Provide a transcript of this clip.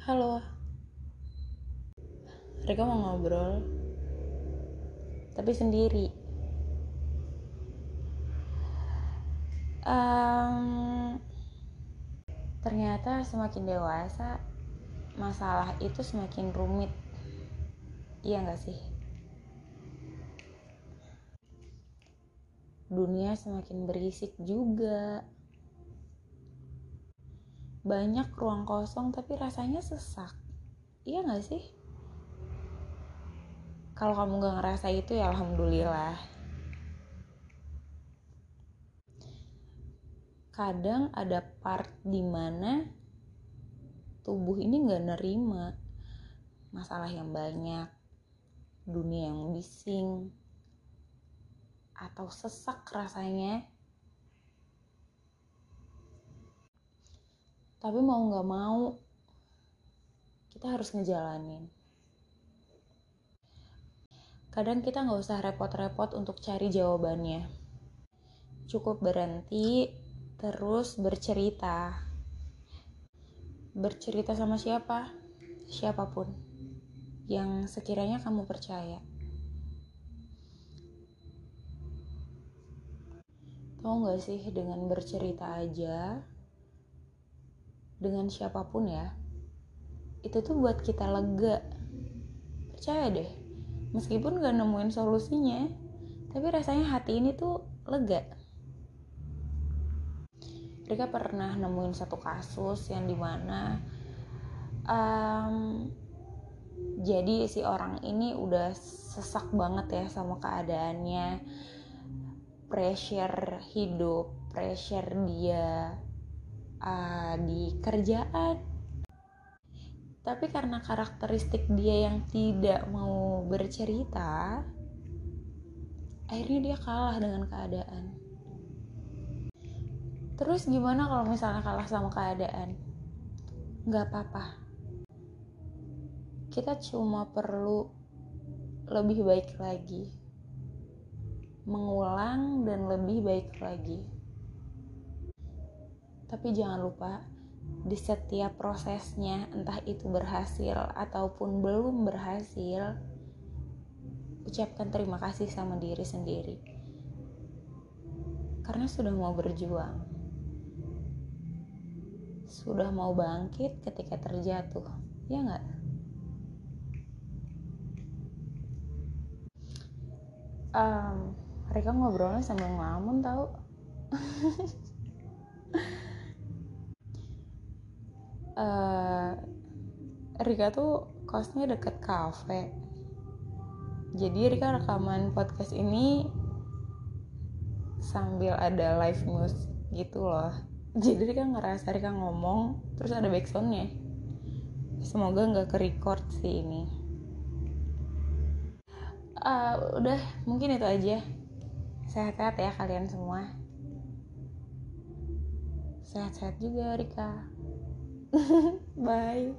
Halo. Rika mau ngobrol. Tapi sendiri. Um, ternyata semakin dewasa, masalah itu semakin rumit. Iya gak sih? Dunia semakin berisik juga banyak ruang kosong tapi rasanya sesak. Iya gak sih? Kalau kamu gak ngerasa itu ya alhamdulillah. Kadang ada part di mana tubuh ini gak nerima masalah yang banyak dunia yang bising atau sesak rasanya tapi mau nggak mau kita harus ngejalanin. Kadang kita nggak usah repot-repot untuk cari jawabannya. Cukup berhenti terus bercerita. Bercerita sama siapa? Siapa pun. Yang sekiranya kamu percaya. Tahu gak sih dengan bercerita aja dengan siapa pun ya itu tuh buat kita lega. Percaya deh meskipun gak nemuin solusinya tapi rasanya hati ini tuh lega. Rika pernah nemuin satu kasus yang di mana um, jadi si orang ini udah sesak banget ya sama keadaannya. Pressure hidup pressure dia uh, di kerjaan. Tapi karena karakteristik dia yang tidak mau bercerita akhirnya dia kalah dengan keadaan. Terus gimana kalau misalnya kalah sama keadaan? Nggak apa-apa. Kita cuma perlu lebih baik lagi. Mengulang dan lebih baik lagi tapi jangan lupa di setiap prosesnya entah itu berhasil ataupun belum berhasil ucapkan terima kasih sama diri sendiri. Karena sudah mau berjuang. Sudah mau bangkit ketika terjatuh ya nggak? Um, mereka ngobrolnya sambil ngelamun tau uh, Rika tuh kosnya deket kafe. Jadi Rika rekaman podcast ini sambil ada live news gitu loh. Jadi Rika ngerasa Rika ngomong terus ada backsoundnya. Semoga nggak ke record sih ini. Uh, udah mungkin itu aja. Sehat-sehat ya kalian semua. Sehat-sehat juga Rika Bye.